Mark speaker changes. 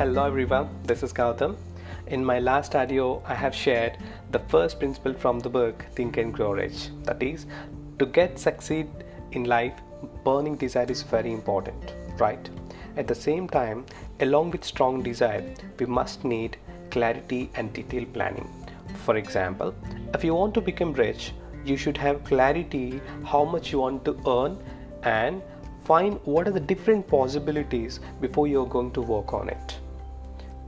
Speaker 1: Hello everyone, this is Gautam. In my last audio, I have shared the first principle from the book Think and Grow Rich. That is, to get succeed in life, burning desire is very important, right? At the same time, along with strong desire, we must need clarity and detailed planning. For example, if you want to become rich, you should have clarity how much you want to earn and find what are the different possibilities before you're going to work on it.